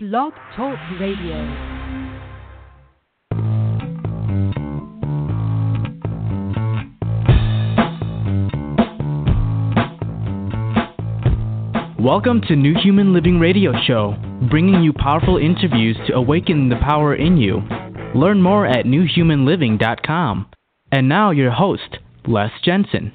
Blog Talk Radio. Welcome to New Human Living Radio Show, bringing you powerful interviews to awaken the power in you. Learn more at newhumanliving.com. And now, your host, Les Jensen.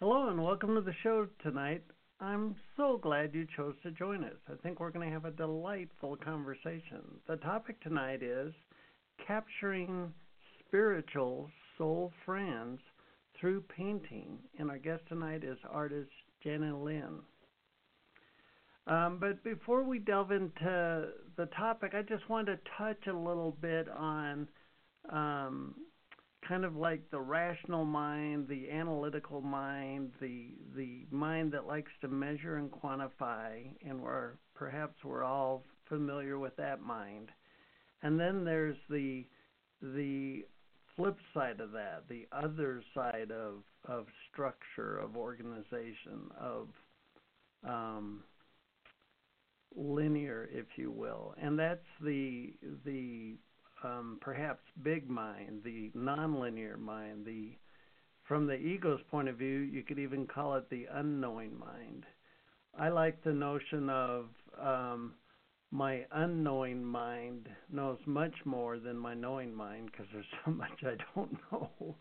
Hello, and welcome to the show tonight. I'm so glad you chose to join us. I think we're going to have a delightful conversation. The topic tonight is capturing spiritual soul friends through painting, and our guest tonight is artist JaniLyn. Um, but before we delve into the topic, I just want to touch a little bit on um, kind of like the rational mind, the analytical mind, the the mind that likes to measure and quantify, and we're perhaps we're all familiar with that mind. And then there's the the flip side of that, the other side of of structure, of organization, of um, linear, if you will, and that's the the um, perhaps big mind, the nonlinear mind, the from the ego's point of view, you could even call it the unknowing mind. I like the notion of um, my unknowing mind knows much more than my knowing mind because there's so much I don't know.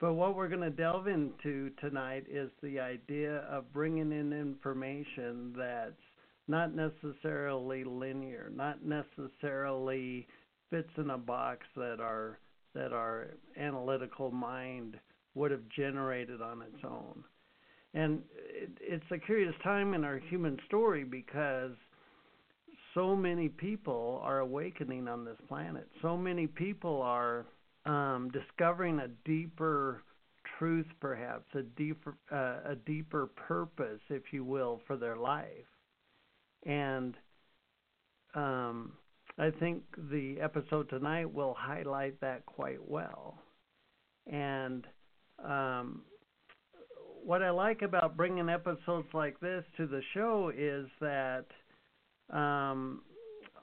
but what we're going to delve into tonight is the idea of bringing in information that's not necessarily linear, not necessarily fits in a box that our that our analytical mind would have generated on its own. And it, it's a curious time in our human story because so many people are awakening on this planet. So many people are um, discovering a deeper truth, perhaps a deeper uh, a deeper purpose, if you will, for their life. And um, I think the episode tonight will highlight that quite well. And um, what I like about bringing episodes like this to the show is that um,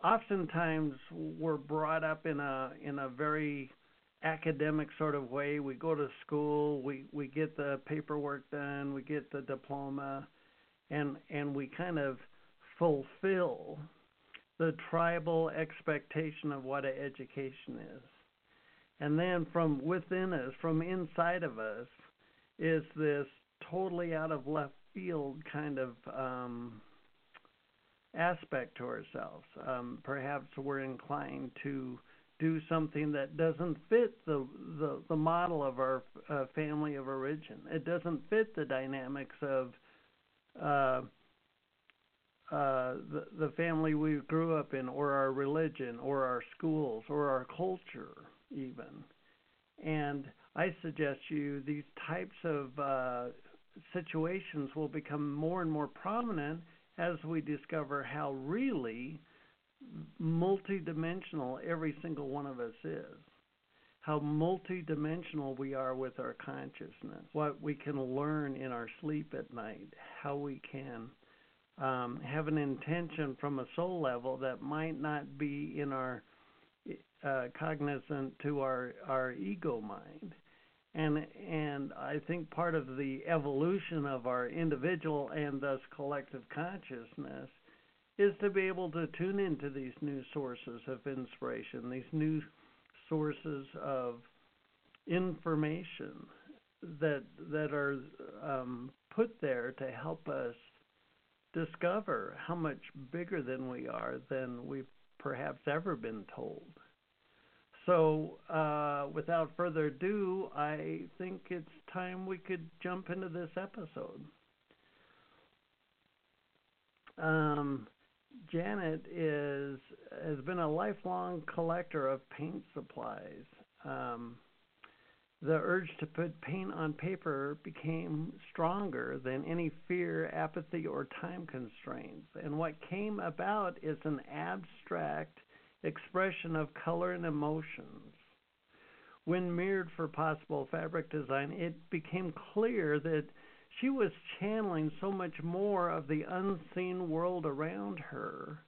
oftentimes we're brought up in a in a very academic sort of way. We go to school, we we get the paperwork done, we get the diploma, and and we kind of fulfill the tribal expectation of what an education is. And then from within us, from inside of us, is this totally out of left field kind of um, aspect to ourselves. Um, perhaps we're inclined to do something that doesn't fit the the, the model of our uh, family of origin. It doesn't fit the dynamics of uh, uh, the, the family we grew up in, or our religion, or our schools, or our culture, even. And I suggest you these types of uh, situations will become more and more prominent as we discover how really multidimensional every single one of us is. How multidimensional we are with our consciousness, what we can learn in our sleep at night, how we can um, have an intention from a soul level that might not be in our uh, cognizant to our our ego mind, and and I think part of the evolution of our individual and thus collective consciousness is to be able to tune into these new sources of inspiration, these new sources of information that that are um, put there to help us discover how much bigger than we are than we've perhaps ever been told. So, uh, without further ado, I think it's time we could jump into this episode. Um, Janet is has been a lifelong collector of paint supplies. Um, the urge to put paint on paper became stronger than any fear, apathy, or time constraints. And what came about is an abstract expression of color and emotions. When mirrored for possible fabric design, it became clear that she was channeling so much more of the unseen world around her.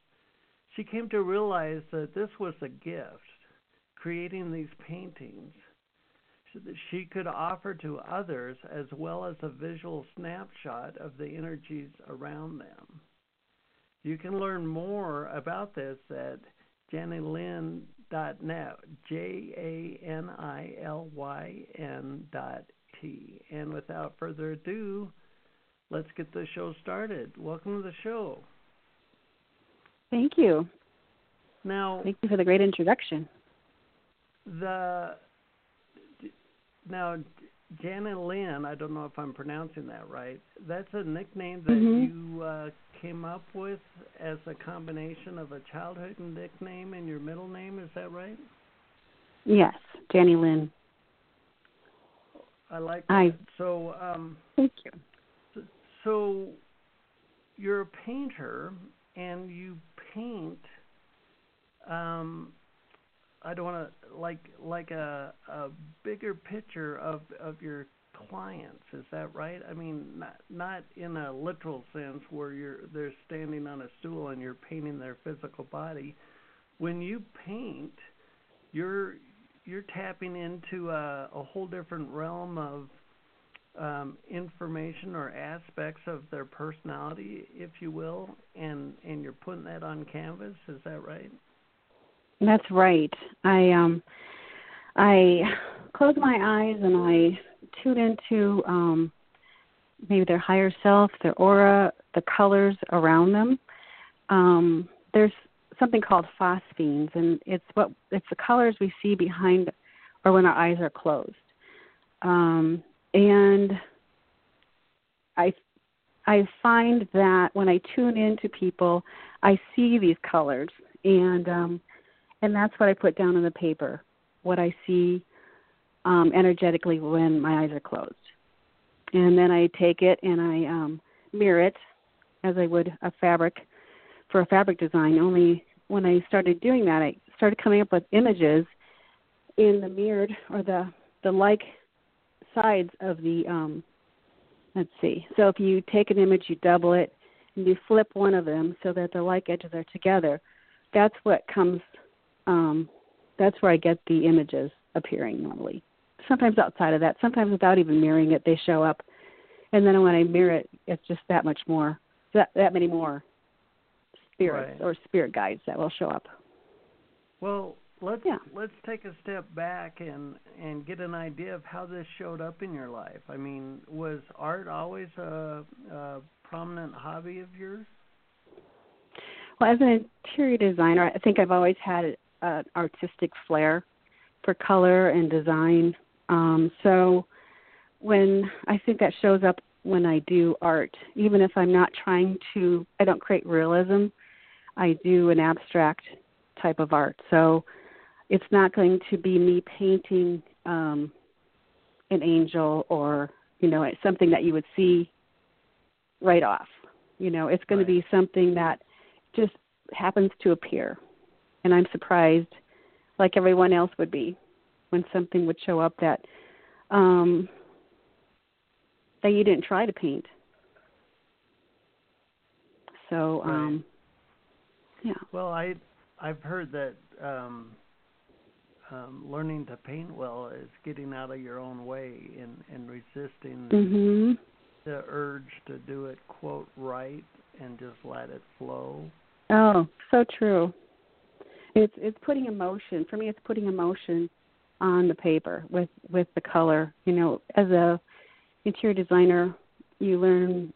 She came to realize that this was a gift, creating these paintings she could offer to others as well as a visual snapshot of the energies around them. You can learn more about this at janilyn.net, J A N I L Y N dot T. And without further ado, let's get the show started. Welcome to the show. Thank you. Now, thank you for the great introduction. The now JaniLyn, I don't know if I'm pronouncing that right. That's a nickname that mm-hmm. you uh, came up with as a combination of a childhood nickname and your middle name. Is that right? Yes, JaniLyn. I like that. I, so, um, thank you. So, so, you're a painter, and you paint. Um, I don't want to like like a a bigger picture of of your clients. Is that right? I mean, not not in a literal sense where you're they're standing on a stool and you're painting their physical body. When you paint, you're you're tapping into a, a whole different realm of um, information or aspects of their personality, if you will, and and you're putting that on canvas. Is that right? That's right. I um I close my eyes and I tune into um maybe their higher self, their aura, the colors around them. Um there's something called phosphenes and it's what it's the colors we see behind or when our eyes are closed. Um and I I find that when I tune into people, I see these colors and um and that's what I put down on the paper. What I see um, energetically when my eyes are closed, and then I take it and I um, mirror it as I would a fabric for a fabric design. Only when I started doing that, I started coming up with images in the mirrored or the the like sides of the um, let's see. So if you take an image, you double it, and you flip one of them so that the like edges are together. That's what comes um, that's where I get the images appearing normally. Sometimes outside of that, sometimes without even mirroring it, they show up. And then when I mirror it, it's just that much more, that that many more spirits right. or spirit guides that will show up. Well, let's yeah. let's take a step back and and get an idea of how this showed up in your life. I mean, was art always a, a prominent hobby of yours? Well, as an interior designer, I think I've always had an artistic flair for color and design. Um, so when I think that shows up when I do art, even if I'm not trying to, I don't create realism. I do an abstract type of art. So it's not going to be me painting um, an angel or you know something that you would see right off. You know, it's going right. to be something that just happens to appear and I'm surprised, like everyone else would be, when something would show up that um, that you didn't try to paint. So, um, yeah. Well, I I've heard that um, um, learning to paint well is getting out of your own way and and resisting mm-hmm. the urge to do it quote right and just let it flow. Oh, so true. It's it's putting emotion. For me, it's putting emotion on the paper with with the color. You know, as a interior designer, you learn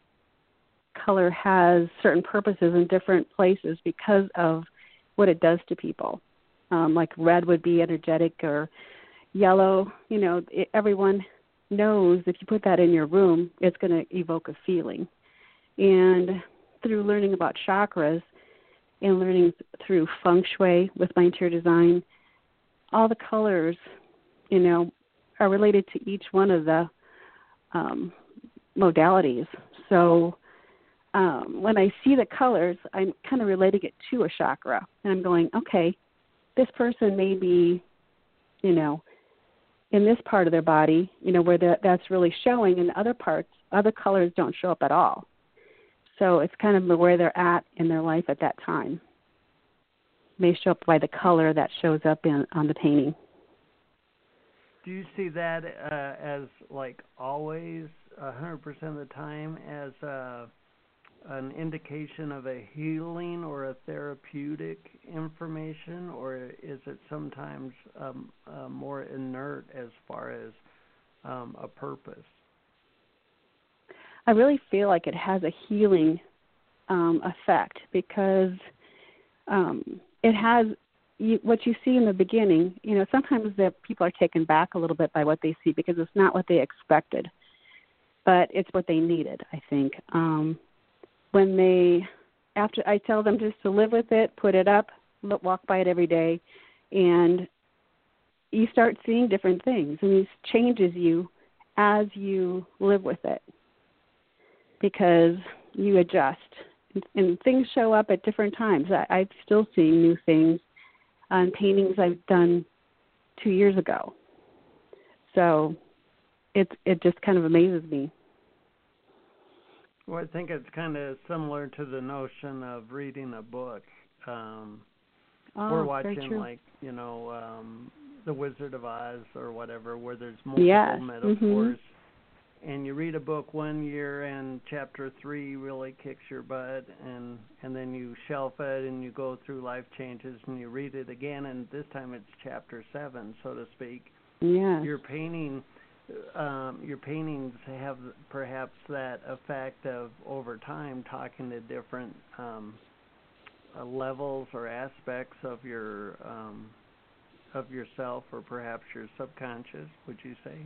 color has certain purposes in different places because of what it does to people. Um, like red would be energetic, or yellow. You know, it, everyone knows if you put that in your room, it's going to evoke a feeling. And through learning about chakras, and learning through feng shui with my interior design, all the colors, you know, are related to each one of the um, modalities. So um, when I see the colors, I'm kind of relating it to a chakra, and I'm going, okay, this person may be, you know, in this part of their body, you know, where the, that's really showing, and other parts other colors don't show up at all. So it's kind of where they're at in their life at that time. May show up by the color that shows up in on the painting. Do you see that uh, as like always, a hundred percent of the time, as uh, an indication of a healing or a therapeutic information, or is it sometimes um, uh, more inert as far as um, a purpose? I really feel like it has a healing um, effect because um, it has you, what you see in the beginning. You know, sometimes the people are taken back a little bit by what they see because it's not what they expected, but it's what they needed. I think um, when they after I tell them just to live with it, put it up, look, walk by it every day, and you start seeing different things, and it changes you as you live with it because you adjust and things show up at different times. I, I'm still seeing new things on paintings I've done two years ago. So it it just kind of amazes me. Well, I think it's kind of similar to the notion of reading a book. Um, oh, we're watching like you know um, the Wizard of Oz or whatever, where there's multiple yes. Mm-hmm. metaphors. Mm-hmm and you read a book one year and chapter three really kicks your butt and and then you shelf it and you go through life changes and you read it again and this time it's chapter seven so to speak. Yeah your painting um your paintings have perhaps that effect of over time talking to different um uh, levels or aspects of your um of yourself or perhaps your subconscious would you say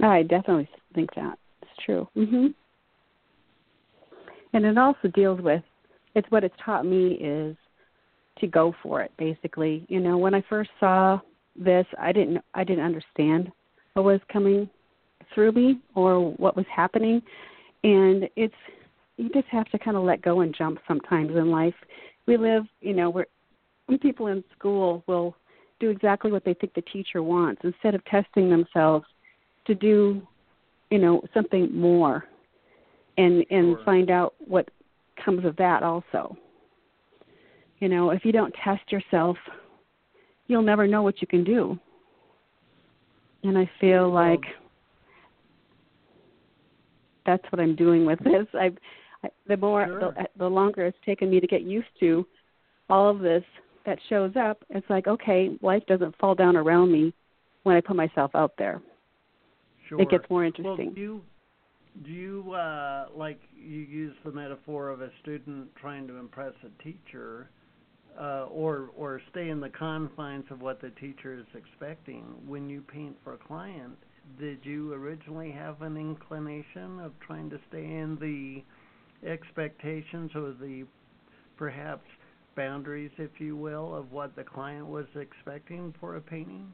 I definitely think that it's true. Mhm. And it also deals with it's what it's taught me is to go for it basically. You know, when I first saw this, I didn't I didn't understand what was coming through me or what was happening and it's you just have to kind of let go and jump sometimes in life. We live, you know, we're people in school will do exactly what they think the teacher wants instead of testing themselves to do, you know, something more, and and sure. find out what comes of that also. You know, if you don't test yourself, you'll never know what you can do. And I feel like that's what I'm doing with this. I, I the more sure. the, the longer it's taken me to get used to all of this that shows up, it's like okay, life doesn't fall down around me when I put myself out there. Sure. It gets more interesting. Well, do you do you uh, like you use the metaphor of a student trying to impress a teacher, uh, or or stay in the confines of what the teacher is expecting? When you paint for a client, did you originally have an inclination of trying to stay in the expectations or the perhaps boundaries, if you will, of what the client was expecting for a painting?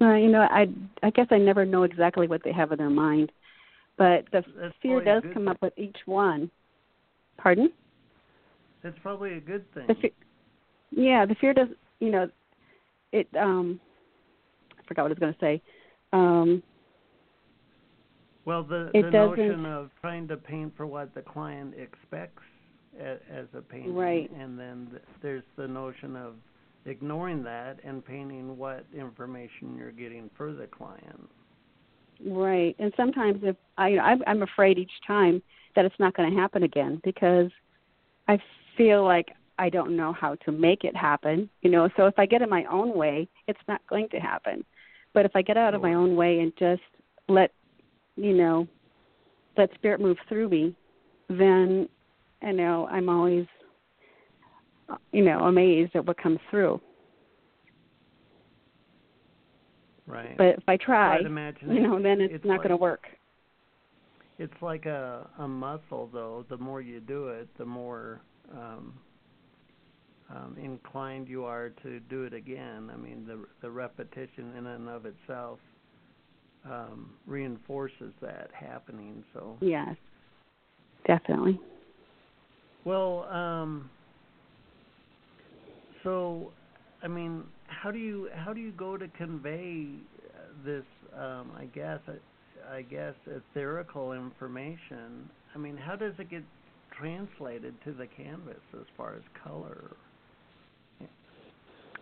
Uh, you know, I I guess I never know exactly what they have in their mind, but the That's fear does come thing. up with each one. Pardon? That's probably a good thing. The fe- yeah, the fear does. You know, it. um I forgot what I was going to say. Um, well, the it the doesn't- notion of trying to paint for what the client expects as, as a painting, Right. and then th- there's the notion of ignoring that and painting what information you're getting for the client. Right, and sometimes if I, I'm, I'm afraid each time that it's not going to happen again because I feel like I don't know how to make it happen. You know, so if I get in my own way, it's not going to happen. But if I get out of my own way and just let, you know, let spirit move through me, then, you know, I'm always, you know, amazed at what comes through. Right. But if I try, you know, then it's, it's not like- going to work. It's like a a muscle, though. The more you do it, the more um, um, inclined you are to do it again. I mean, the the repetition in and of itself um, reinforces that happening. So, Yes, definitely. well, um, so I mean, how do you how do you go to convey uh, this? Um, I guess uh, I guess, etherical information. I mean, how does it get translated to the canvas as far as color?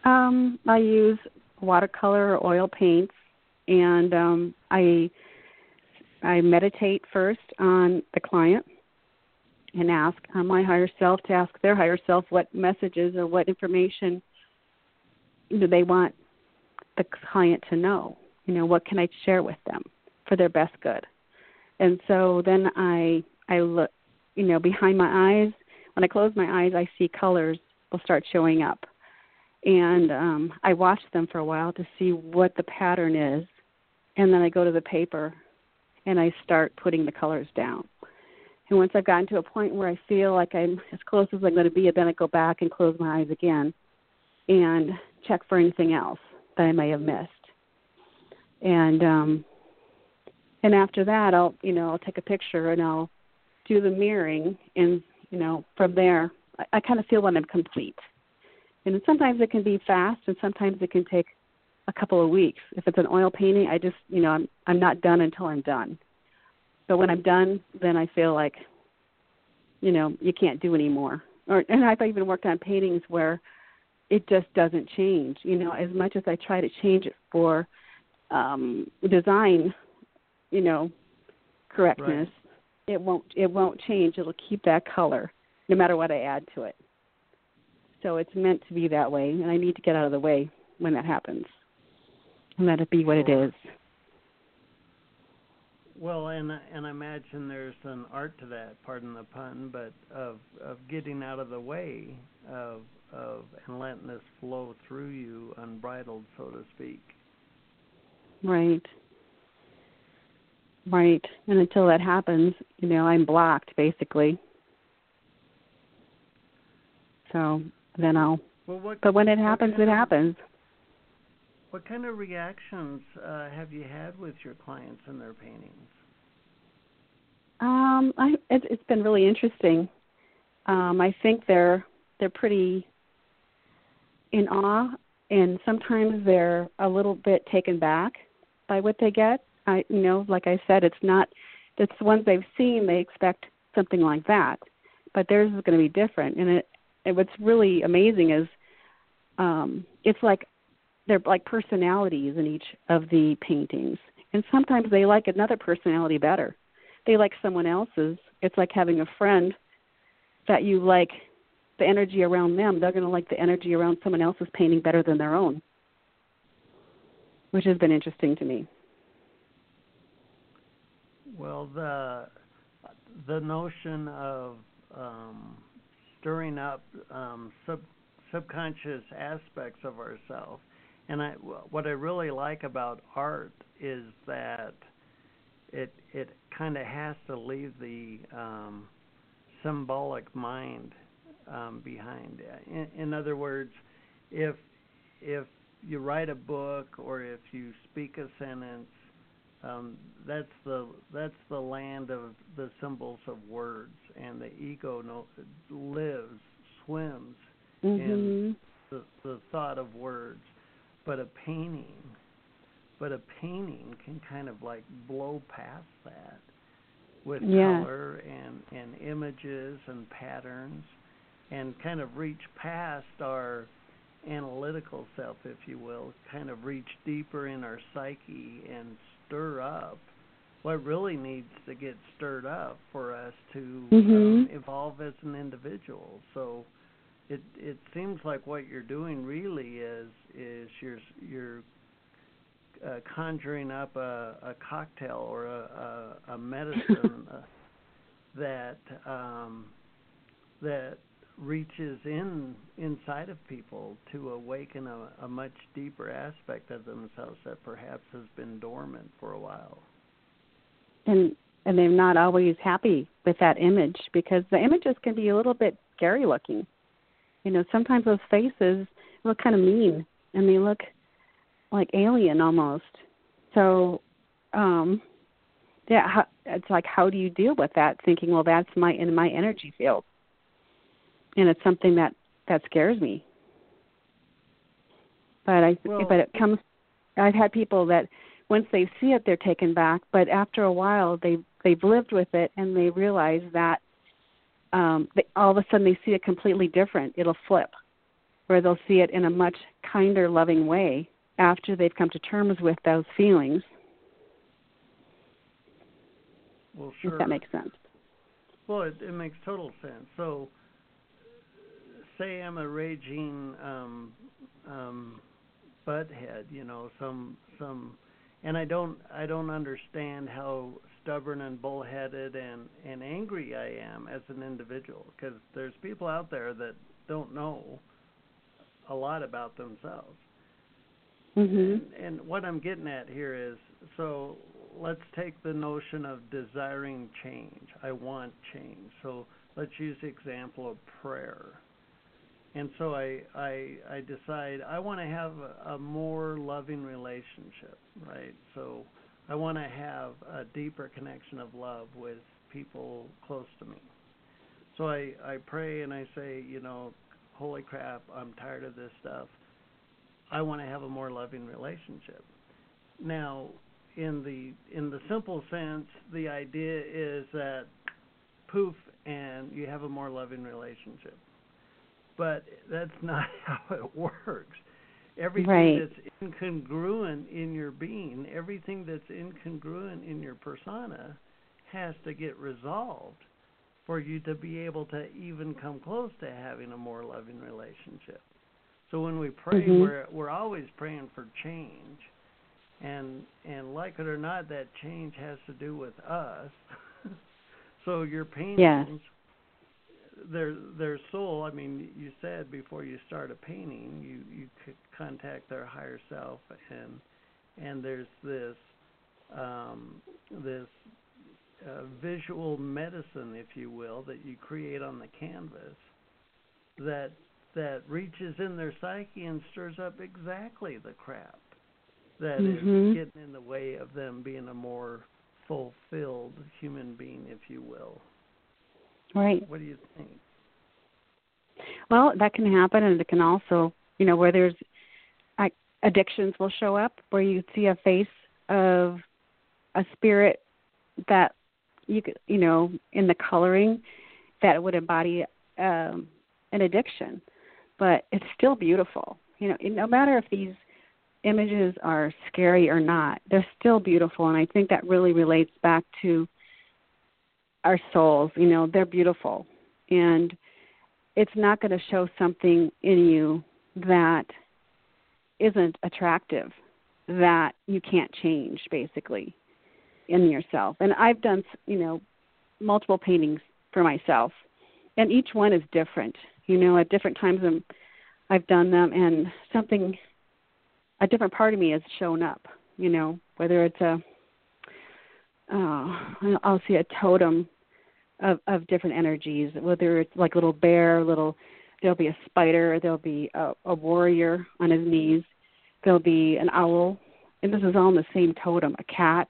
Um, I use watercolor or oil paints, and um, I I meditate first on the client and ask on my higher self to ask their higher self what messages or what information do they want the client to know. You know, what can I share with them for their best good? And so then I I look, you know, behind my eyes. When I close my eyes, I see colors will start showing up and um, I watch them for a while to see what the pattern is, and then I go to the paper and I start putting the colors down. And once I've gotten to a point where I feel like I'm as close as I'm going to be, then I go back and close my eyes again and check for anything else that I may have missed. And um, and after that, I'll you know I'll take a picture and I'll do the mirroring, and you know from there I, I kind of feel when I'm complete. And sometimes it can be fast and sometimes it can take a couple of weeks. If it's an oil painting i just you know i'm i'm not done until i'm done but when i'm done then i feel like you know you can't do anymore. Or and i've even worked on paintings where it just doesn't change. You know as much as i try to change it for um design you know correctness right. it won't it won't change. It'll keep that color no matter what i add to it. So it's meant to be that way, and I need to get out of the way when that happens. And let it be what it is. Well, and and I imagine there's an art to that. Pardon the pun, but of of getting out of the way of of and letting this flow through you unbridled, so to speak. Right. Right. And until that happens, you know, I'm blocked basically. So then I'll. Well, what, but when it happens, it happens. What kind of reactions uh, have you had with your clients and their paintings? Um, I it, it's been really interesting. Um, I think they're they're pretty in awe, and sometimes they're a little bit taken back by what they get. I, you know, like I said, it's not. It's the ones they've seen. They expect something like that, but theirs is going to be different, and it what's really amazing is um, it's like they're like personalities in each of the paintings, and sometimes they like another personality better. They like someone else's. It's like having a friend that you like the energy around them. They're going to like the energy around someone else's painting better than their own, which has been interesting to me. Well, the the notion of um, stirring up um, sub subconscious aspects of ourselves. And I, what I really like about art is that it it kind of has to leave the um, symbolic mind um, behind. In, in other words, if if you write a book or if you speak a sentence um, that's the that's the land of the symbols of words, and the ego no, lives, swims mm-hmm. in the, the thought of words. But a painting, but a painting can kind of like blow past that with yeah. color and and images and patterns, and kind of reach past our analytical self, if you will, kind of reach deeper in our psyche and stir up what really needs to get stirred up for us to mm-hmm. um, evolve as an individual. So it it seems like what you're doing really is is you're you're uh, conjuring up a, a cocktail or a, a, a medicine uh, that um, that reaches in inside of people to awaken a, a much deeper aspect of themselves that perhaps has been dormant for a while. And and they're not always happy with that image because the images can be a little bit scary looking. You know, sometimes those faces look kind of mean and they look like alien almost. So, um yeah, how, it's like how do you deal with that thinking, well that's my in my energy field and it's something that that scares me. But I well, but it comes. I've had people that once they see it they're taken back but after a while they they've lived with it and they realize that um they, all of a sudden they see it completely different. It'll flip where they'll see it in a much kinder loving way after they've come to terms with those feelings. Well sure if that makes sense. Well it, it makes total sense. So say i'm a raging um um butthead you know some some and I don't I don't understand how stubborn and bullheaded and and angry I am as an individual because there's people out there that don't know a lot about themselves. Mhm. And, and what I'm getting at here is so let's take the notion of desiring change. I want change. So let's use the example of prayer and so I I I decide I want to have a, a more loving relationship, right? So I want to have a deeper connection of love with people close to me. So I I pray and I say, you know, holy crap, I'm tired of this stuff. I want to have a more loving relationship. Now, in the in the simple sense, the idea is that poof and you have a more loving relationship but that's not how it works. Everything right. that's incongruent in your being, everything that's incongruent in your persona, has to get resolved for you to be able to even come close to having a more loving relationship. So when we pray, mm-hmm. we're we're always praying for change, and and like it or not, that change has to do with us. so your paintings yes their their soul i mean you said before you start a painting you you could contact their higher self and and there's this um this uh, visual medicine if you will that you create on the canvas that that reaches in their psyche and stirs up exactly the crap that mm-hmm. is getting in the way of them being a more fulfilled human being if you will Right. What do you think? Well, that can happen, and it can also, you know, where there's addictions will show up, where you see a face of a spirit that you could, you know, in the coloring that would embody um, an addiction, but it's still beautiful. You know, no matter if these images are scary or not, they're still beautiful, and I think that really relates back to our souls. You know, they're beautiful, and it's not going to show something in you that isn't attractive, that you can't change, basically, in yourself. And I've done, you know, multiple paintings for myself, and each one is different. You know, at different times I've done them, and something, a different part of me has shown up. You know, whether it's a, uh, I'll see a totem of of different energies whether it's like little bear little there'll be a spider there'll be a, a warrior on his knees there'll be an owl and this is all in the same totem a cat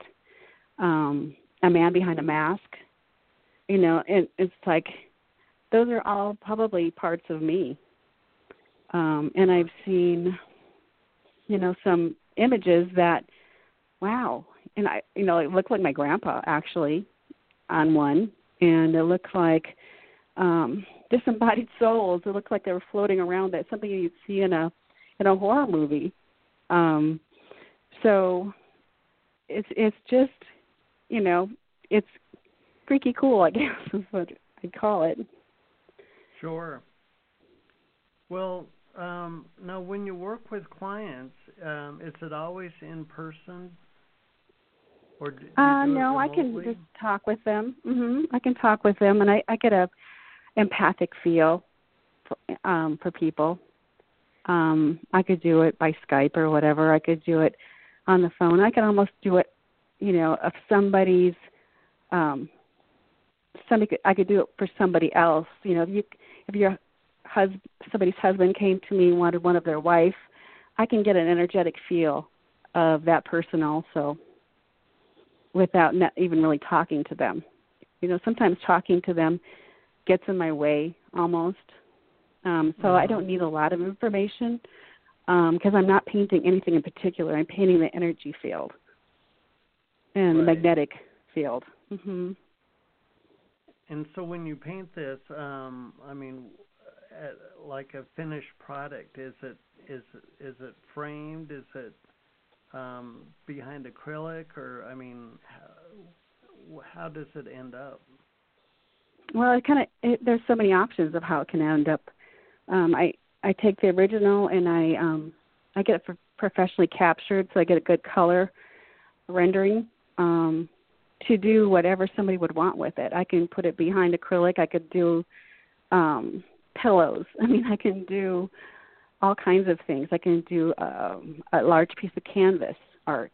um a man behind a mask you know and it's like those are all probably parts of me. Um and i've seen you know some images that wow and i you know it looked like my grandpa actually on one and it looked like um disembodied souls. It looked like they were floating around. That's something you'd see in a in a horror movie. Um so it's it's just you know, it's freaky cool, I guess is what I'd call it. Sure. Well, um, now when you work with clients, um, is it always in person or uh, no, I can just talk with them. Mhm. I can talk with them, and I, I get a empathic feel for, um, for people. Um, I could do it by Skype or whatever. I could do it on the phone. I could almost do it, you know, if somebody's um somebody could, I could do it for somebody else. You know, if you if your husband somebody's husband came to me and wanted one of their wife, I can get an energetic feel of that person also without not even really talking to them. You know, sometimes talking to them gets in my way almost. Um, so I don't need a lot of information because um, I'm not painting anything in particular. I'm painting the energy field. and Right. magnetic field. hmm And so when you paint this, um, I mean, uh, like a finished product, is it is is it framed? Is it um, behind acrylic, or I mean, how, how does it end up? Well, it kind of there's so many options of how it can end up. Um, I I take the original and I um, I get it for professionally captured, so I get a good color rendering um, to do whatever somebody would want with it. I can put it behind acrylic. I could do um, pillows. I mean, I can do all kinds of things. I can do um, a large piece of canvas art.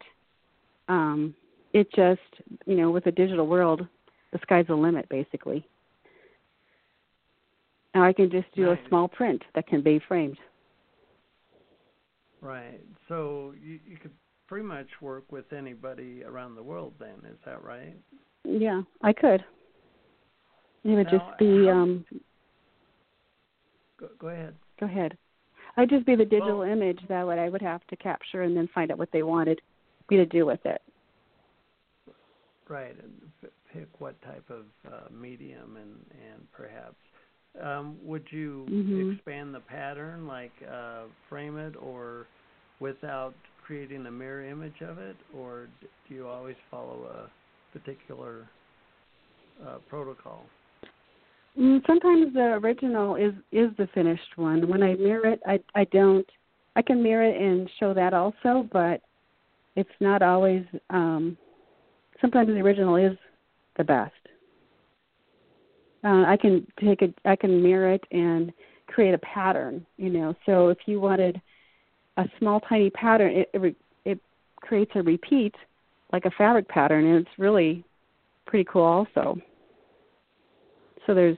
Um, it just, you know, with the digital world, the sky's the limit, basically. Now I can just do Right. a small print that can be framed. Right. So you you could pretty much work with anybody around the world. Then is that right? Yeah, I could. It would Now, just be how- um Go, go ahead. go ahead. I'd just be the digital Well- image that would I would have to capture and then find out what they wanted me to do with it. Right, and f- pick what type of uh, medium and and perhaps um, would you Mhm. expand the pattern, like uh, frame it, or without creating a mirror image of it, or do you always follow a particular uh, protocol? Mm, sometimes the original is is the finished one. When I mirror it, I I don't. I can mirror it and show that also, but it's not always. um Sometimes the original is the best. Uh, I can take a I can mirror it and create a pattern. You know, so if you wanted a small tiny pattern, it it, it creates a repeat like a fabric pattern, and it's really pretty cool also. So there's,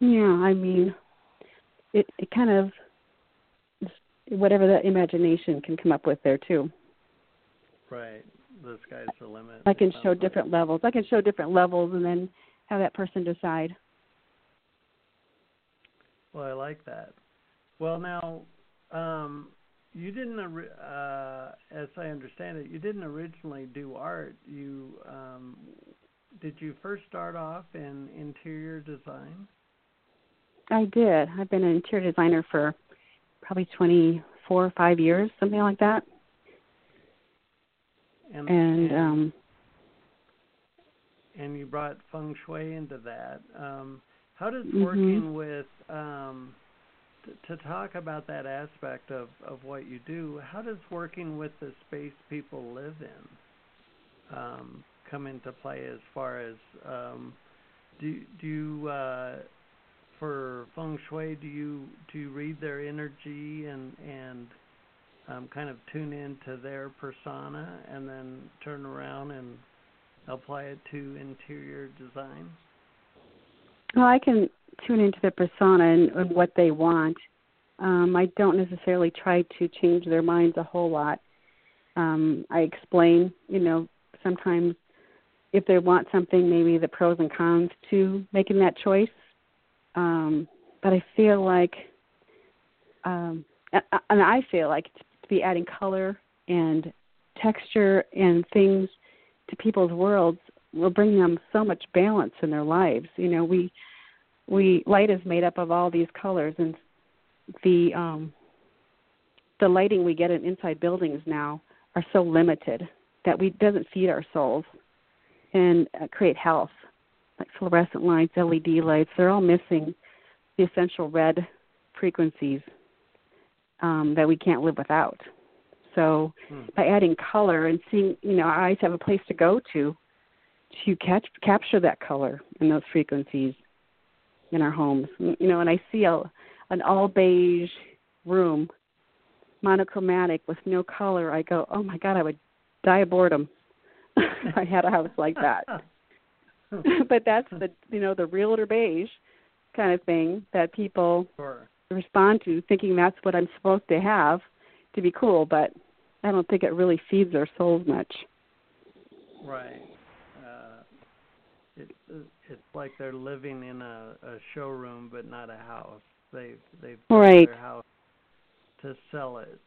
yeah, I mean, it it kind of whatever that imagination can come up with there too. Right, the sky's the limit. I can show like. different levels. I can show different levels and then have that person decide. Well, I like that. Well, now, um, you didn't, uh, as I understand it, you didn't originally do art. You um, did you first start off in interior design? I did. I've been an interior designer for probably 24 or 5 years, something like that. And And um and you brought feng shui into that. Um, how does Mhm. working with um, t- to talk about that aspect of of what you do? How does working with the space people live in um, come into play as far as um, do do you uh, for feng shui do you do you read their energy and and um, kind of tune into their persona and then turn around and apply it to interior design? well, I can tune into their persona and, and what they want. Um, I don't necessarily try to change their minds a whole lot. Um, I explain, you know, sometimes if they want something, maybe the pros and cons to making that choice. Um, but I feel like, um, and I feel like to be adding color and texture and things to people's worlds will bring them so much balance in their lives. You know, we we light is made up of all these colors and the um the lighting we get in inside buildings now are so limited that we doesn't feed our souls and uh, create health like fluorescent lights led lights they're all missing the essential red frequencies um, that we can't live without. So Hmm. by adding color and seeing you know our eyes have a place to go to to catch capture that color and those frequencies in our homes. You know and i see a an all beige room monochromatic with no color i go oh my god i would die of boredom i had a house like that but that's the you know the realtor beige kind of thing that people Sure. respond to thinking that's what i'm supposed to have to be cool but i don't think it really feeds their souls much Right. Uh, it, it's like they're living in a, a showroom, but not a house. They've they've built Right. their house to sell it,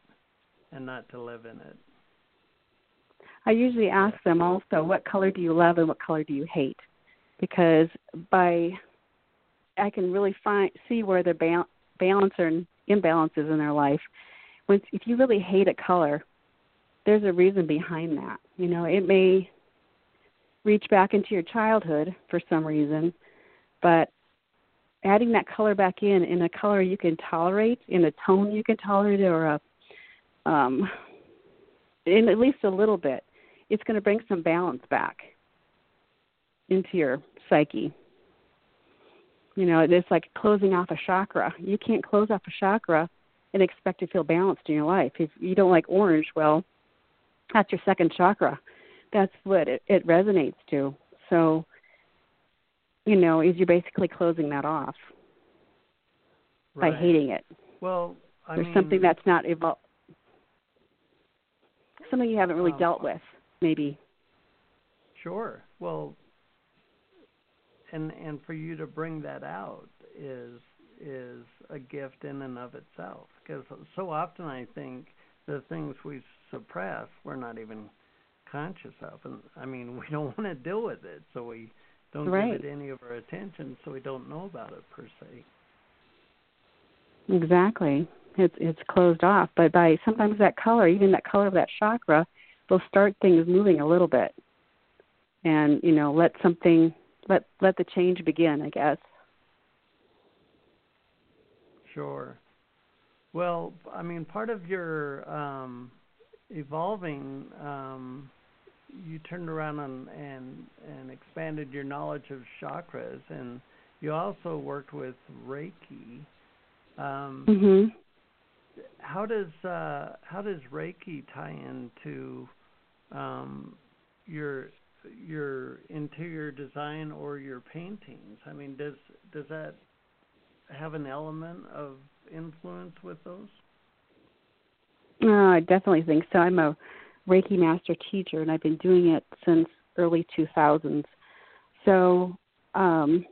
and not to live in it. I usually ask them also, what color do you love and what color do you hate? Because by I can really find see where the ba- balance or imbalances in their life. When if you really hate a color, there's a reason behind that. You know, it may reach back into your childhood for some reason, but adding that color back in in a color you can tolerate, in a tone you can tolerate, or a um, in at least a little bit, it's going to bring some balance back into your psyche. You know, it's like closing off a chakra. You can't close off a chakra and expect to feel balanced in your life. If you don't like orange, well, that's your second chakra. That's what it, it resonates to. So, you know, is you're basically closing that off right. by hating it. Well, I there's mean, something that's not evolved, something you haven't really um, dealt with, maybe. Sure. Well, and and for you to bring that out is is a gift in and of itself because so often I think the things we suppress we're not even conscious of and I mean we don't want to deal with it so we don't right. give it any of our attention so we don't know about it per se. Exactly. It's it's closed off, but by sometimes that color, even that color of that chakra, will start things moving a little bit, and you know let something let let the change begin. I guess. Sure. Well, I mean, part of your um, evolving, um, you turned around and, and and expanded your knowledge of chakras, and you also worked with Reiki. Um, mhm. How does uh, how does Reiki tie into um, your your interior design or your paintings? I mean, does does that have an element of influence with those? Uh, I definitely think so. I'm a Reiki master teacher, and I've been doing it since early 2000s. So um,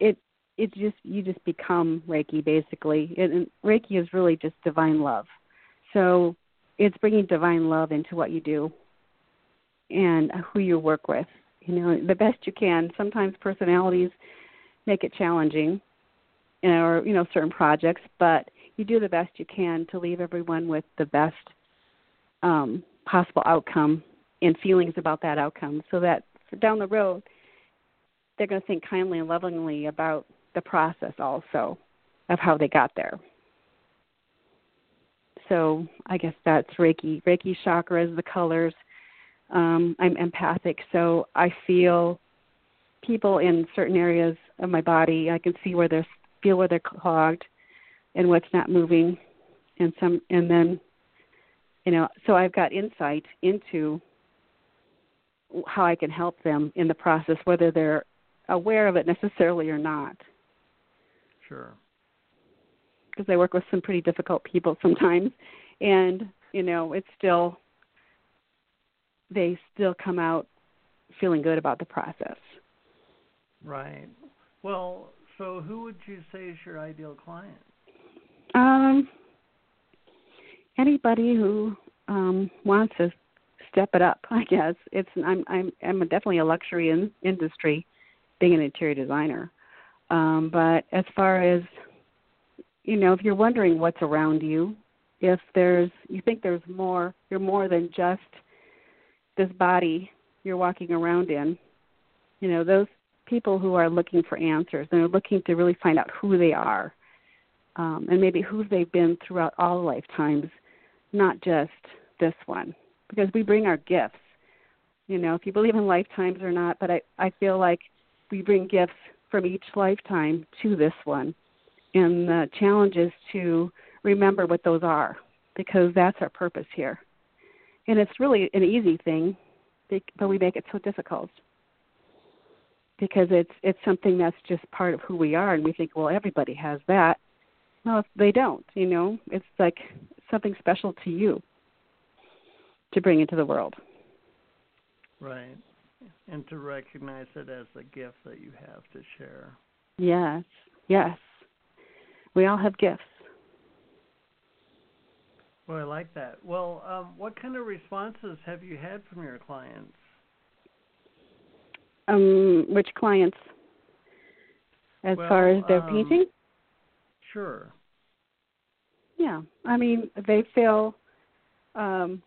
it it just you just become Reiki basically. And, and Reiki is really just divine love. So it's bringing divine love into what you do and who you work with. You know, the best you can. Sometimes personalities make it challenging, or you know, certain projects, but you do the best you can to leave everyone with the best um, possible outcome and feelings about that outcome, so that down the road they're going to think kindly and lovingly about the process also of how they got there. So I guess that's Reiki. Reiki chakras, the colors. Um, I'm empathic, so I feel people in certain areas of my body. I can see where they're feel where they're clogged and what's not moving, and some and then you know. So I've got insight into how I can help them in the process, whether they're aware of it necessarily or not. Sure. Because I work with some pretty difficult people sometimes, and you know, it's still they still come out feeling good about the process. Right. Well, so who would you say is your ideal client? Um, anybody who um wants to step it up, I guess. It's I'm I'm I'm definitely a luxury in, industry, being an interior designer. Um, but as far as you know, if you're wondering what's around you, if there's you think there's more, you're more than just this body you're walking around in. You know, those people who are looking for answers and are looking to really find out who they are, um, and maybe who they've been throughout all lifetimes, not just this one. Because we bring our gifts. You know, if you believe in lifetimes or not, but I, I feel like we bring gifts from each lifetime to this one. And the challenge is to remember what those are, because that's our purpose here. And it's really an easy thing, but we make it so difficult because it's it's something that's just part of who we are, and we think, well, everybody has that. Well, they don't. You know, it's like something special to you to bring into the world. Right. And to recognize it as a gift that you have to share. Yes. Yes. We all have gifts. Well, I like that. Well, um, what kind of responses have you had from your clients? Um, which clients? As well, far as their um, painting? Sure. Yeah, I mean they feel um,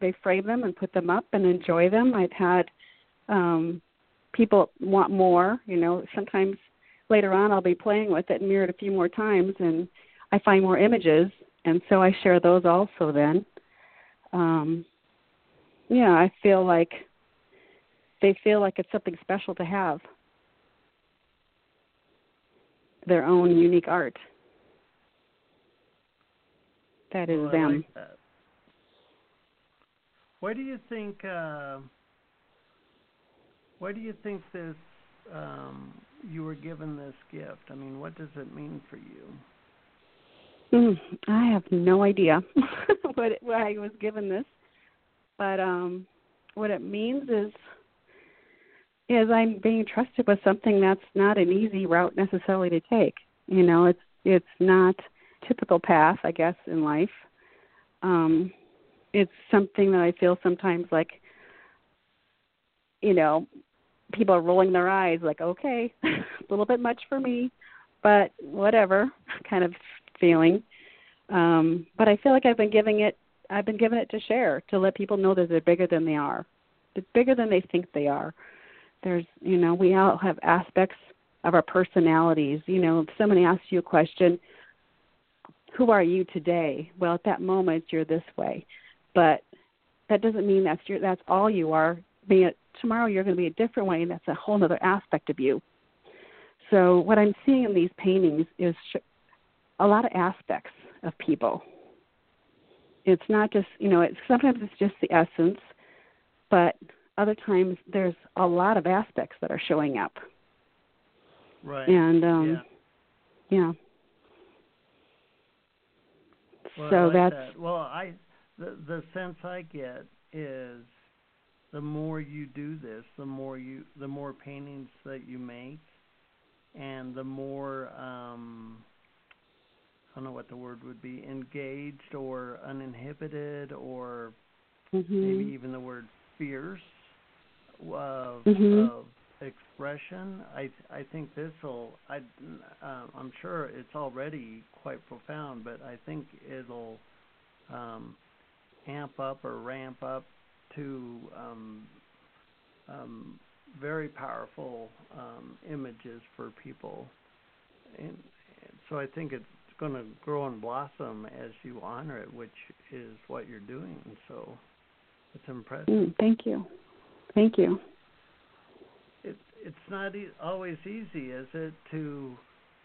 they frame them and put them up and enjoy them. I've had um, people want more. You know, sometimes later on I'll be playing with it and mirror it a few more times, and I find more images, and so I share those also. Then, um, yeah, I feel like they feel like it's something special to have their own unique art. That is well, them. like that. Why do you think? Uh, why do you think this? Um, you were given this gift. I mean, what does it mean for you? Mm, I have no idea what it, why I was given this, but um, what it means is is I'm being trusted with something that's not an easy route necessarily to take. You know, it's it's not typical path, I guess, in life. Um, it's something that I feel sometimes like, you know, people are rolling their eyes, like, okay, a little bit much for me, but whatever, kind of feeling. Um, but I feel like I've been giving it, I've been giving it to share to let people know that they're bigger than they are, they're bigger than they think they are. There's, you know, we all have aspects of our personalities. You know, if somebody asks you a question, who are you today? Well, at that moment, you're this way, but that doesn't mean that's your that's all you are. Being tomorrow, you're going to be a different way, and that's a whole other aspect of you. So, what I'm seeing in these paintings is a lot of aspects of people. It's not just you know, it's sometimes it's just the essence, but other times there's a lot of aspects that are showing up. Right. And um yeah. yeah. Well, so like that's that. well, I the the sense I get is the more you do this, the more you the more paintings that you make, and the more um, I don't know what the word would be engaged or uninhibited or mhm. maybe even the word fierce of, Mhm. of expression. I I think this will. I uh, I'm sure it's already quite profound, but I think it'll um, amp up or ramp up to um, um, very powerful um, images for people. And so I think it's going to grow and blossom as you honor it, which is what you're doing. So it's impressive. Mm, thank you. Thank you. It, it's not e- always easy, is it, to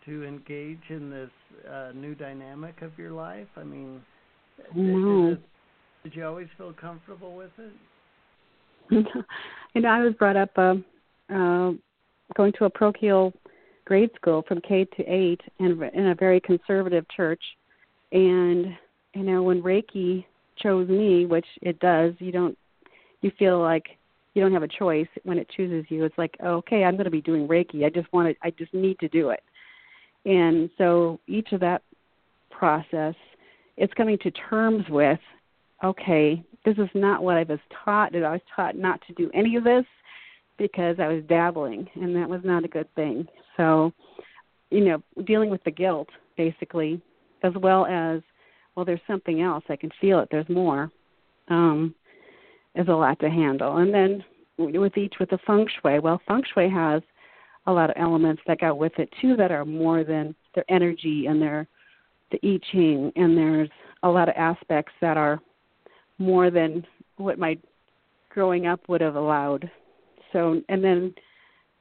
to engage in this uh, new dynamic of your life? I mean, No. it, did you always feel comfortable with it? you know, I was brought up uh, uh, going to a parochial grade school from K to eight, and in a very conservative church. And you know, when Reiki chose me, which it does, you don't, you feel like you don't have a choice when it chooses you. It's like, okay, I'm going to be doing Reiki. I just want to, I just need to do it. And so each of that process, it's coming to terms with, okay, this is not what I was taught. And I was taught not to do any of this because I was dabbling, and that was not a good thing. So, you know, dealing with the guilt basically, as well as, well, there's something else. I can feel it. There's more. Um, is a lot to handle. And then with each with the feng shui, well, feng shui has a lot of elements that go with it too that are more than their energy and their the I Ching, and there's a lot of aspects that are more than what my growing up would have allowed. So, and then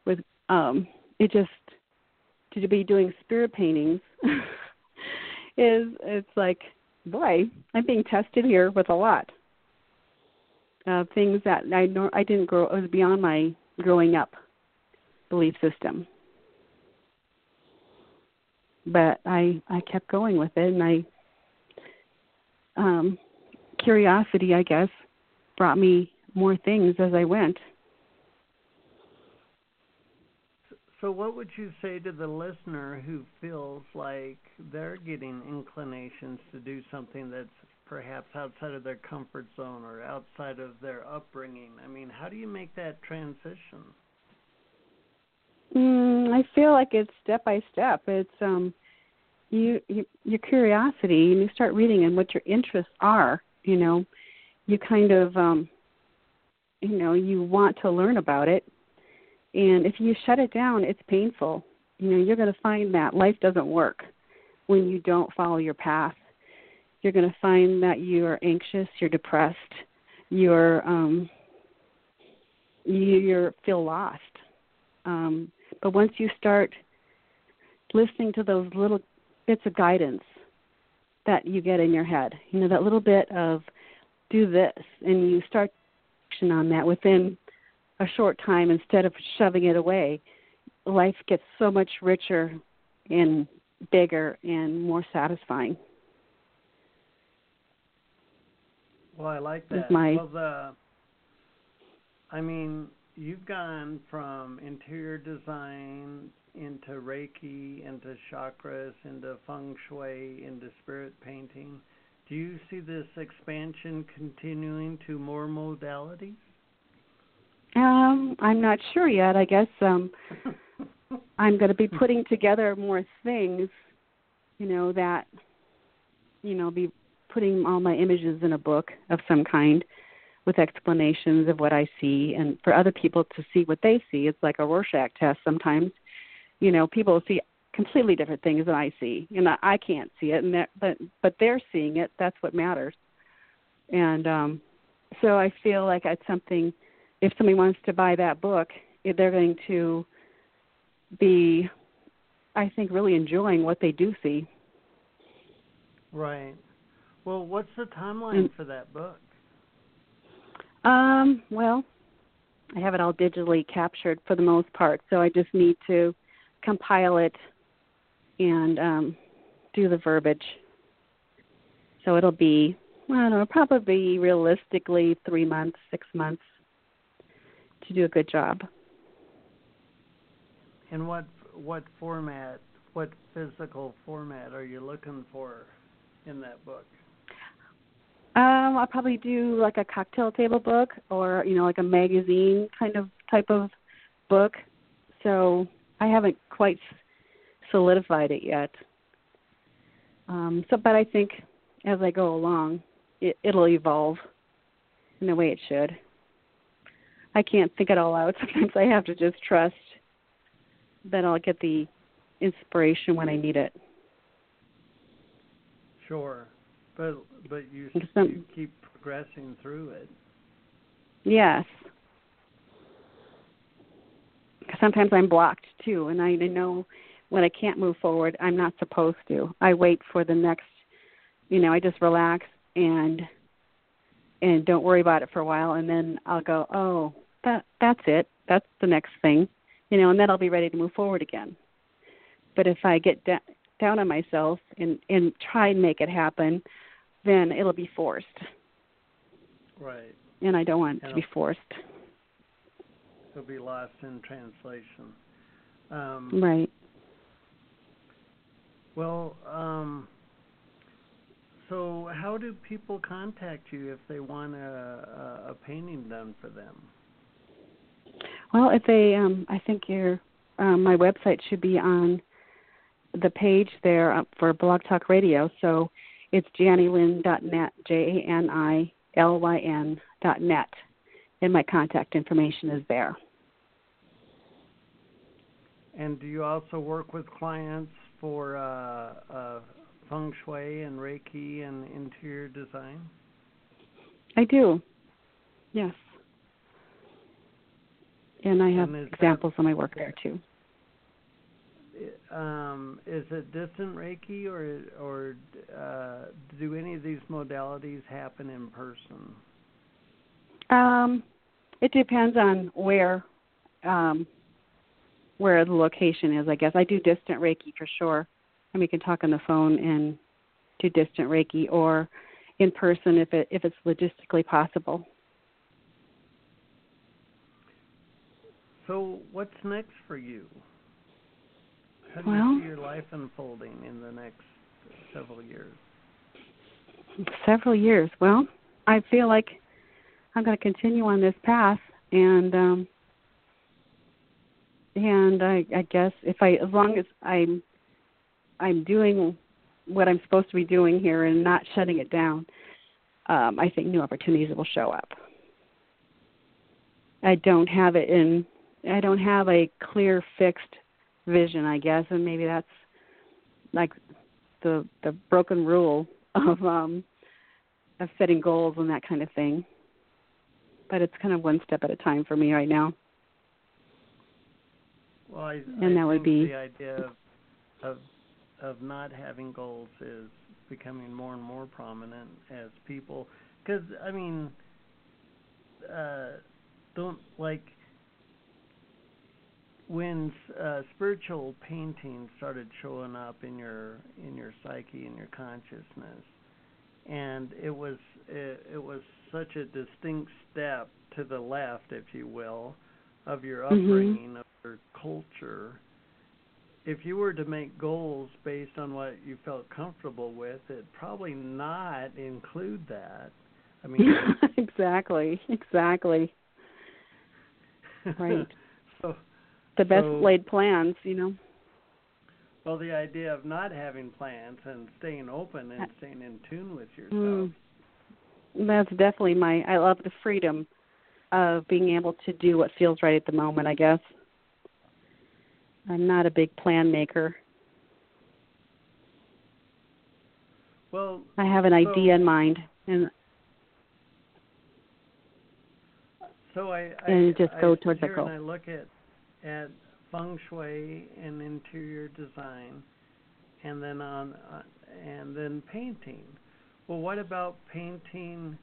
with um, it just to be doing spirit paintings is it's like, boy, I'm being tested here with a lot uh, things that I nor- I didn't grow. It was beyond my growing up belief system. But I I kept going with it, and I um, curiosity, I guess, brought me more things as I went. So, what would you say to the listener who feels like they're getting inclinations to do something that's perhaps outside of their comfort zone or outside of their upbringing. I mean, how do you make that transition? Mm, I feel like it's step by step. It's um, you, you your curiosity, and you start reading and what your interests are. You know, you kind of um, you know, you want to learn about it, and if you shut it down, it's painful. You know, you're going to find that life doesn't work when you don't follow your path. You're going to find that you are anxious, you're depressed, you're um, you you're feel lost. Um, but once you start listening to those little bits of guidance that you get in your head, you know, that little bit of do this, and you start action on that within a short time instead of shoving it away, life gets so much richer and bigger and more satisfying. Well, I like that. My, well, the, I mean, you've gone from interior design into Reiki, into chakras, into feng shui, into spirit painting. Do you see this expansion continuing to more modalities? Um, I'm not sure yet. I guess um I'm going to be putting together more things, you know, that you know, be putting all my images in a book of some kind with explanations of what I see and for other people to see what they see. It's like a Rorschach test sometimes. You know, people see completely different things than I see. And I, I can't see it and that but but they're seeing it. That's what matters. And um so I feel like it's something if somebody wants to buy that book, they're going to be I think really enjoying what they do see. Right. Well, what's the timeline mm. for that book? Um, well, I have it all digitally captured for the most part, so I just need to compile it and um, do the verbiage. So it'll be, I don't know, probably realistically three months, six months to do a good job. And what what format, what physical format are you looking for in that book? Um, I'll probably do like a cocktail table book or you know like a magazine kind of type of book. So I haven't quite solidified it yet. Um, so, but I think as I go along, it, it'll evolve in the way it should. I can't think it all out. Sometimes I have to just trust that I'll get the inspiration when I need it. Sure, but but you, Some, you keep progressing through it. Yes. Sometimes I'm blocked too, and I know when I can't move forward, I'm not supposed to. I wait for the next, you know, I just relax and and don't worry about it for a while, and then I'll go, oh, that that's it. That's the next thing, you know, and then I'll be ready to move forward again. But if I get da- down on myself and and try and make it happen, then it'll be forced. Right. And I don't want it to be forced. It'll be lost in translation. Um, right. Well, um, so how do people contact you if they want a, a, a painting done for them? Well, if they, um, I think your um, my website should be on the page there for Blog Talk Radio. So it's janilyn.net, J A N I L Y N dot net, and my contact information is there. And do you also work with clients for uh, uh, feng shui and Reiki and interior design? I do. Yes. And I have and examples that, of my work there too. Um, is it distant Reiki or or uh, do any of these modalities happen in person? Um, it depends on where um, where the location is. I guess I do distant Reiki for sure, and we can talk on the phone and do distant Reiki or in person if it if it's logistically possible. So, what's next for you? How do well, you see your life unfolding in the next several years? Several years. Well, I feel like I'm going to continue on this path, and um, and I, I guess if I, as long as I'm, I'm doing what I'm supposed to be doing here and not shutting it down, um, I think new opportunities will show up. I don't have it in. I don't have a clear, fixed vision, I guess, and maybe that's like the the broken rule of um of setting goals and that kind of thing. But it's kind of one step at a time for me right now. Well, I, and I that would be the idea of, of of not having goals is becoming more and more prominent as people because I mean uh don't like when uh, spiritual painting started showing up in your in your psyche in your consciousness and it was it, it was such a distinct step to the left if you will of your Mm-hmm. upbringing of your culture if you were to make goals based on what you felt comfortable with it'd probably not include that i mean exactly, exactly. Right. so The best So- laid plans, you know. Well, the idea of not having plans and staying open and staying in tune with yourself. Mm. That's definitely my. I love the freedom of being able to do what feels right at the moment. I guess. I'm not a big plan maker. Well, I have an So- idea in mind, and so I, And just I go towards that goal. And I look at at feng shui and interior design, and then on uh, and then painting. Well, what about painting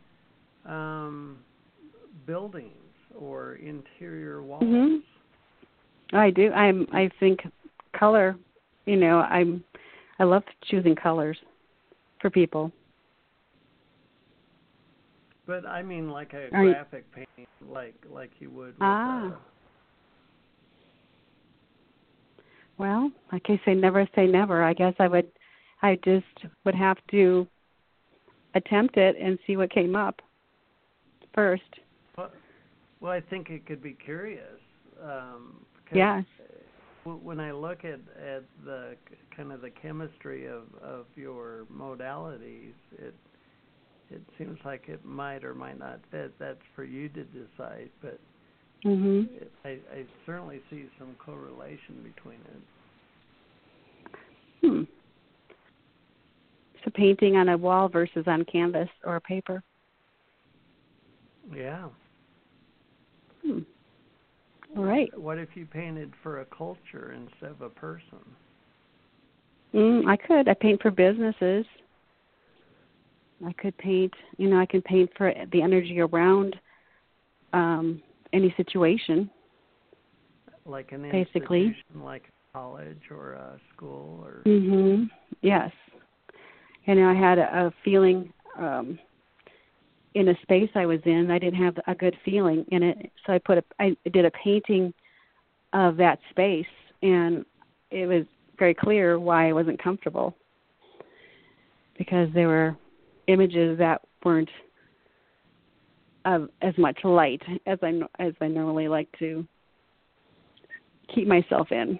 um, buildings or interior walls? Mhm. I do. I'm. I think color. You know, I'm. I love choosing colors for people. But I mean, like a Are you- graphic painting, like like you would. With Ah. a, Well, like I say, never say never. I guess I would. I just would have to attempt it and see what came up first. Well, well, I think it could be curious. Um, Yes. w- When I look at at the kind of the chemistry of of your modalities, it it seems like it might or might not fit. That's for you to decide. But Mhm. it, I, I certainly see some correlation between it. Hmm. So painting on a wall versus on canvas or paper. Yeah. Hmm. Right. What if you painted for a culture instead of a person? Mm, I could. I paint for businesses. I could paint. You know, I can paint for the energy around um, any situation. Like an Basically. institution, like college or a school or Mhm. Yes. You know, I had a, a feeling um in a space I was in. I didn't have a good feeling in it, so I put a I did a painting of that space, and it was very clear why I wasn't comfortable because there were images that weren't of as much light as I as I normally like to keep myself in.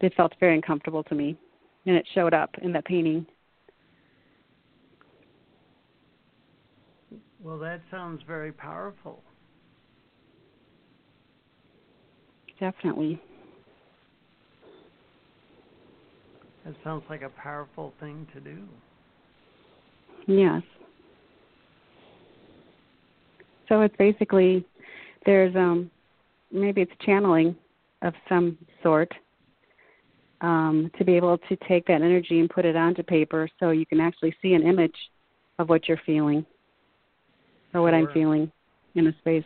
It felt very uncomfortable to me, and it showed up in that painting. Well, that sounds very powerful. Definitely. That sounds like a powerful thing to do. Yes. So it's basically there's um maybe it's channeling of some sort um to be able to take that energy and put it onto paper so you can actually see an image of what you're feeling or what I'm feeling in a space.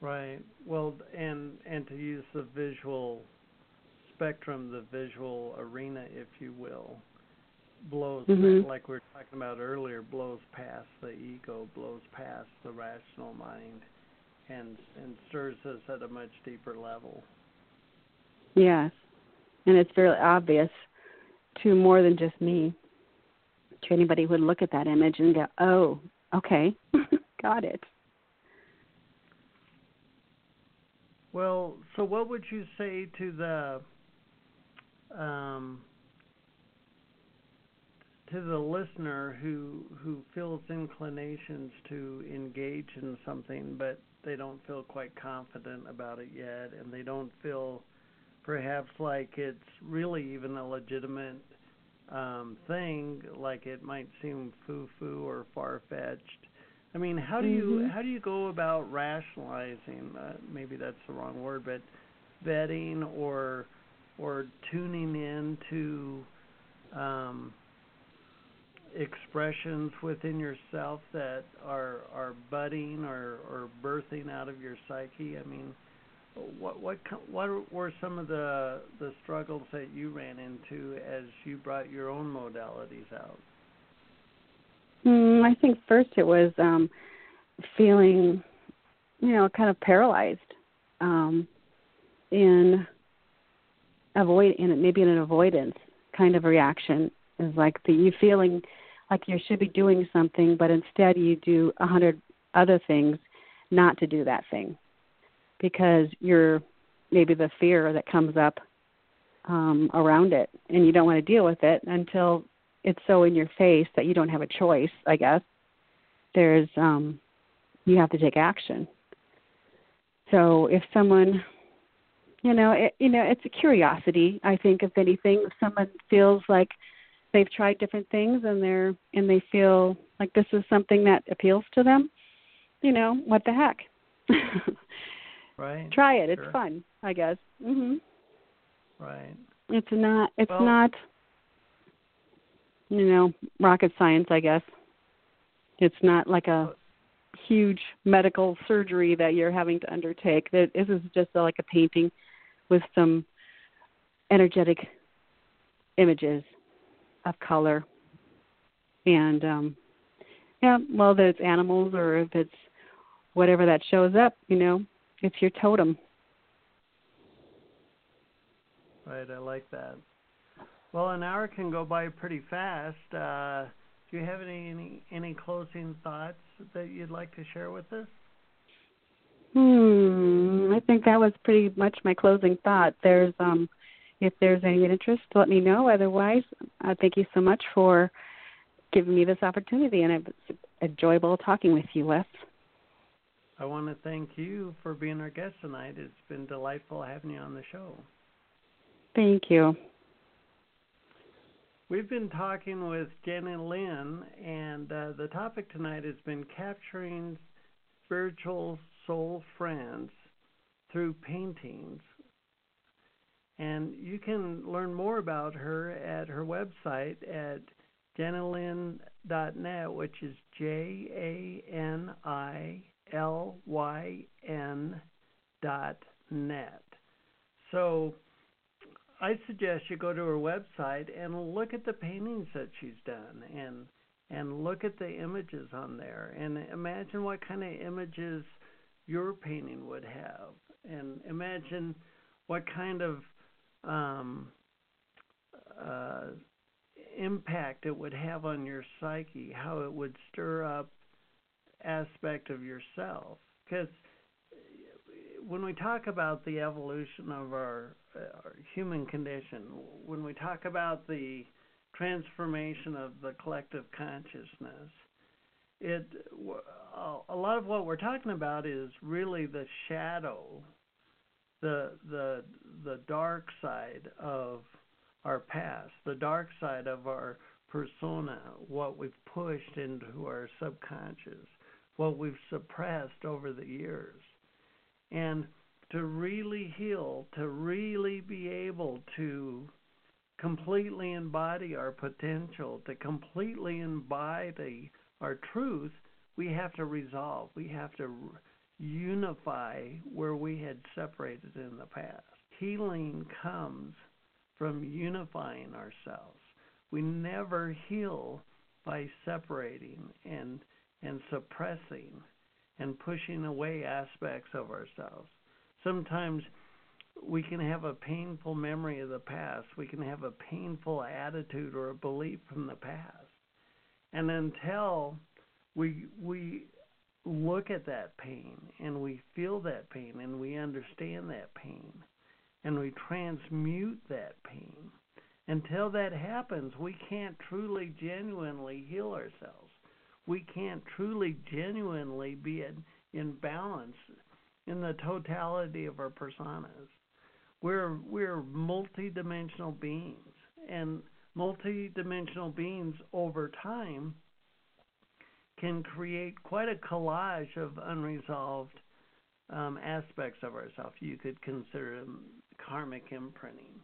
Right. Well, and and to use the visual spectrum, the visual arena, if you will, blows Mhm. like we were talking about earlier, blows past the ego, blows past the rational mind, and and stirs us at a much deeper level. Yes. And it's very obvious to more than just me. To anybody who would look at that image and go, "Oh, okay, got it." Well, so what would you say to the um, to the listener who who feels inclinations to engage in something, but they don't feel quite confident about it yet, and they don't feel perhaps like it's really even a legitimate um, thing, like it might seem foo-foo or far-fetched. I mean, how do you mm-hmm. how do you go about rationalizing? Uh, maybe that's the wrong word, but vetting or or tuning in to um, expressions within yourself that are are budding or or birthing out of your psyche. I mean, what what what were some of the the struggles that you ran into as you brought your own modalities out? Mm, I think first it was um feeling, you know, kind of paralyzed, um, in avoid in maybe in an avoidance kind of reaction is like the you feeling like you should be doing something, but instead you do a hundred other things not to do that thing because you're maybe the fear that comes up um, around it, and you don't want to deal with it until it's so in your face that you don't have a choice. I guess there's um, you have to take action. So if someone you know it, you know it's a curiosity i think if anything if someone feels like they've tried different things and they're and they feel like this is something that appeals to them you know what the heck right? Try it. Sure. it's fun i guess. Mhm right. It's not it's well, not you know rocket science i guess. It's not like a huge medical surgery that you're having to undertake. That this is just like a painting with some energetic images of color. And um yeah, whether it's animals or if it's whatever that shows up, you know, it's your totem. Right, I like that. Well, an hour can go by pretty fast. Uh, do you have any, any any closing thoughts that you'd like to share with us? Hmm, I think that was pretty much my closing thought. There's um if there's any interest, let me know. Otherwise, uh, thank you so much for giving me this opportunity, and it's enjoyable talking with you, Wes. I want to thank you for being our guest tonight. It's been delightful having you on the show. Thank you. We've been talking with JaniLyn, and uh, the topic tonight has been capturing spiritual soul friends through paintings. And you can learn more about her at her website at janilyn.net, which is J A N I L Y N dot net. So I suggest you go to her website and look at the paintings that she's done and and look at the images on there and imagine what kind of images your painting would have, and imagine what kind of um, uh, impact it would have on your psyche, how it would stir up aspect of yourself. Because when we talk about the evolution of our, uh, our human condition, when we talk about the transformation of the collective consciousness, it a lot of what we're talking about is really the shadow, the the the dark side of our past, the dark side of our persona, what we've pushed into our subconscious, what we've suppressed over the years. And to really heal, to really be able to completely embody our potential, to completely embody our truth, we have to resolve. We have to unify where we had separated in the past. Healing comes from unifying ourselves. We never heal by separating and and suppressing and pushing away aspects of ourselves. Sometimes we can have a painful memory of the past. We can have a painful attitude or a belief from the past. And until we we look at that pain and we feel that pain and we understand that pain and we transmute that pain, until that happens, we can't truly, genuinely heal ourselves. We can't truly, genuinely be in, in balance in the totality of our personas. We're we're multidimensional beings, and multidimensional beings over time can create quite a collage of unresolved um, aspects of ourselves. You could consider them karmic imprinting.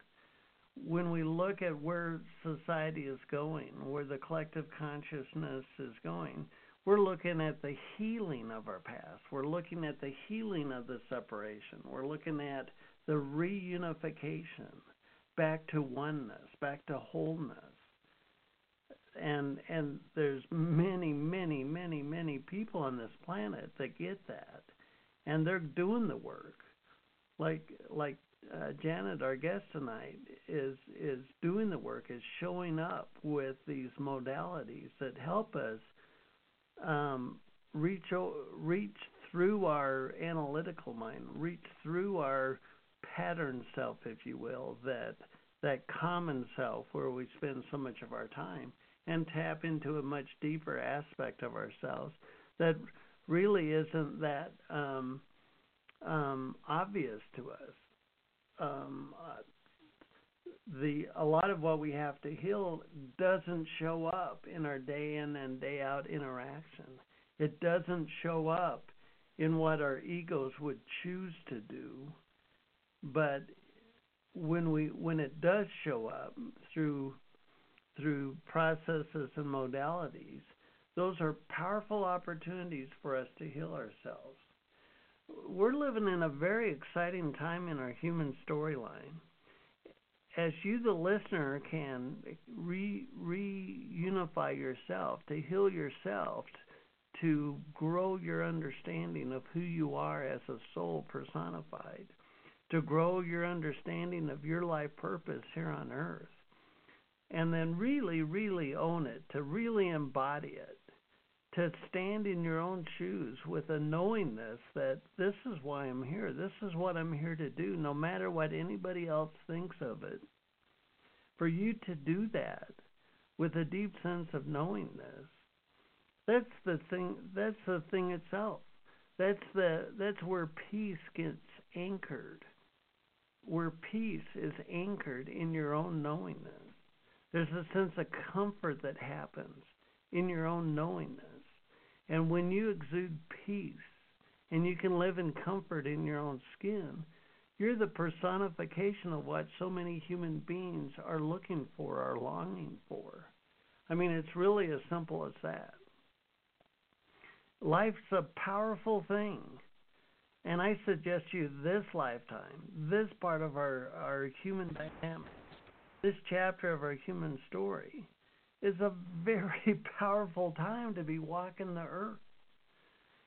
When we look at where society is going, where the collective consciousness is going, we're looking at the healing of our past. We're looking at the healing of the separation. We're looking at the reunification back to oneness, back to wholeness. And and there's many, many, many, many people on this planet that get that, and they're doing the work. Like like uh, Janet, our guest tonight, is is doing the work, is showing up with these modalities that help us um, reach reach through our analytical mind, reach through our pattern self, if you will, that that common self where we spend so much of our time, and tap into a much deeper aspect of ourselves that really isn't that um, um, obvious to us. Um, uh, the a lot of what we have to heal doesn't show up in our day in and day out interaction. It doesn't show up in what our egos would choose to do but when we when it does show up through through processes and modalities, those are powerful opportunities for us to heal ourselves. We're living in a very exciting time in our human storyline. As you, the listener, can re reunify yourself, to heal yourself, to grow your understanding of who you are as a soul personified to grow your understanding of your life purpose here on earth. And then really, really own it, to really embody it, to stand in your own shoes with a knowingness that this is why I'm here. This is what I'm here to do, no matter what anybody else thinks of it. For you to do that with a deep sense of knowingness, that's the thing. That's the thing itself. That's the that's where peace gets anchored where peace is anchored in your own knowingness. There's a sense of comfort that happens in your own knowingness. And when you exude peace and you can live in comfort in your own skin, you're the personification of what so many human beings are looking for, are longing for. I mean, it's really as simple as that. Life's a powerful thing. And I suggest you this lifetime, this part of our, our human dynamic, this chapter of our human story, is a very powerful time to be walking the earth.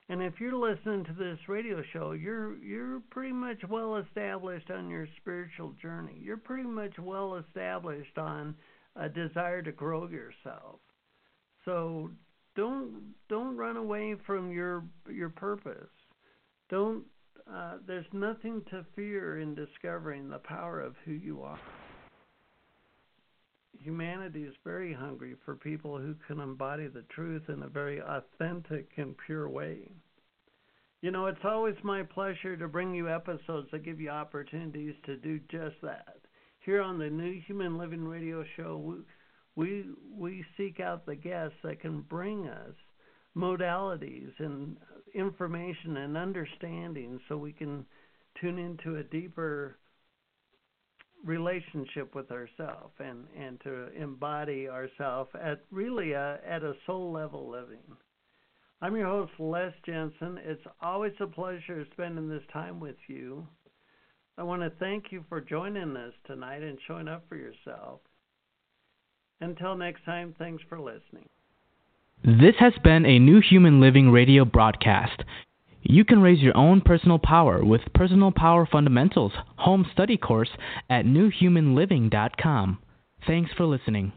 And if you're listening to this radio show, you're you're pretty much well established on your spiritual journey. You're pretty much well established on a desire to grow yourself. So don't don't run away from your your purpose. Don't. Uh, there's nothing to fear in discovering the power of who you are. Humanity is very hungry for people who can embody the truth in a very authentic and pure way. You know, it's always my pleasure to bring you episodes that give you opportunities to do just that. Here on the New Human Living Radio Show, we we, we seek out the guests that can bring us modalities and information and understanding so we can tune into a deeper relationship with ourself and, and to embody ourself at really a, at a soul level living. I'm your host, Les Jensen. It's always a pleasure spending this time with you. I want to thank you for joining us tonight and showing up for yourself. Until next time, thanks for listening. This has been a New Human Living radio broadcast. You can raise your own personal power with Personal Power Fundamentals home study course at newhumanliving.com. Thanks for listening.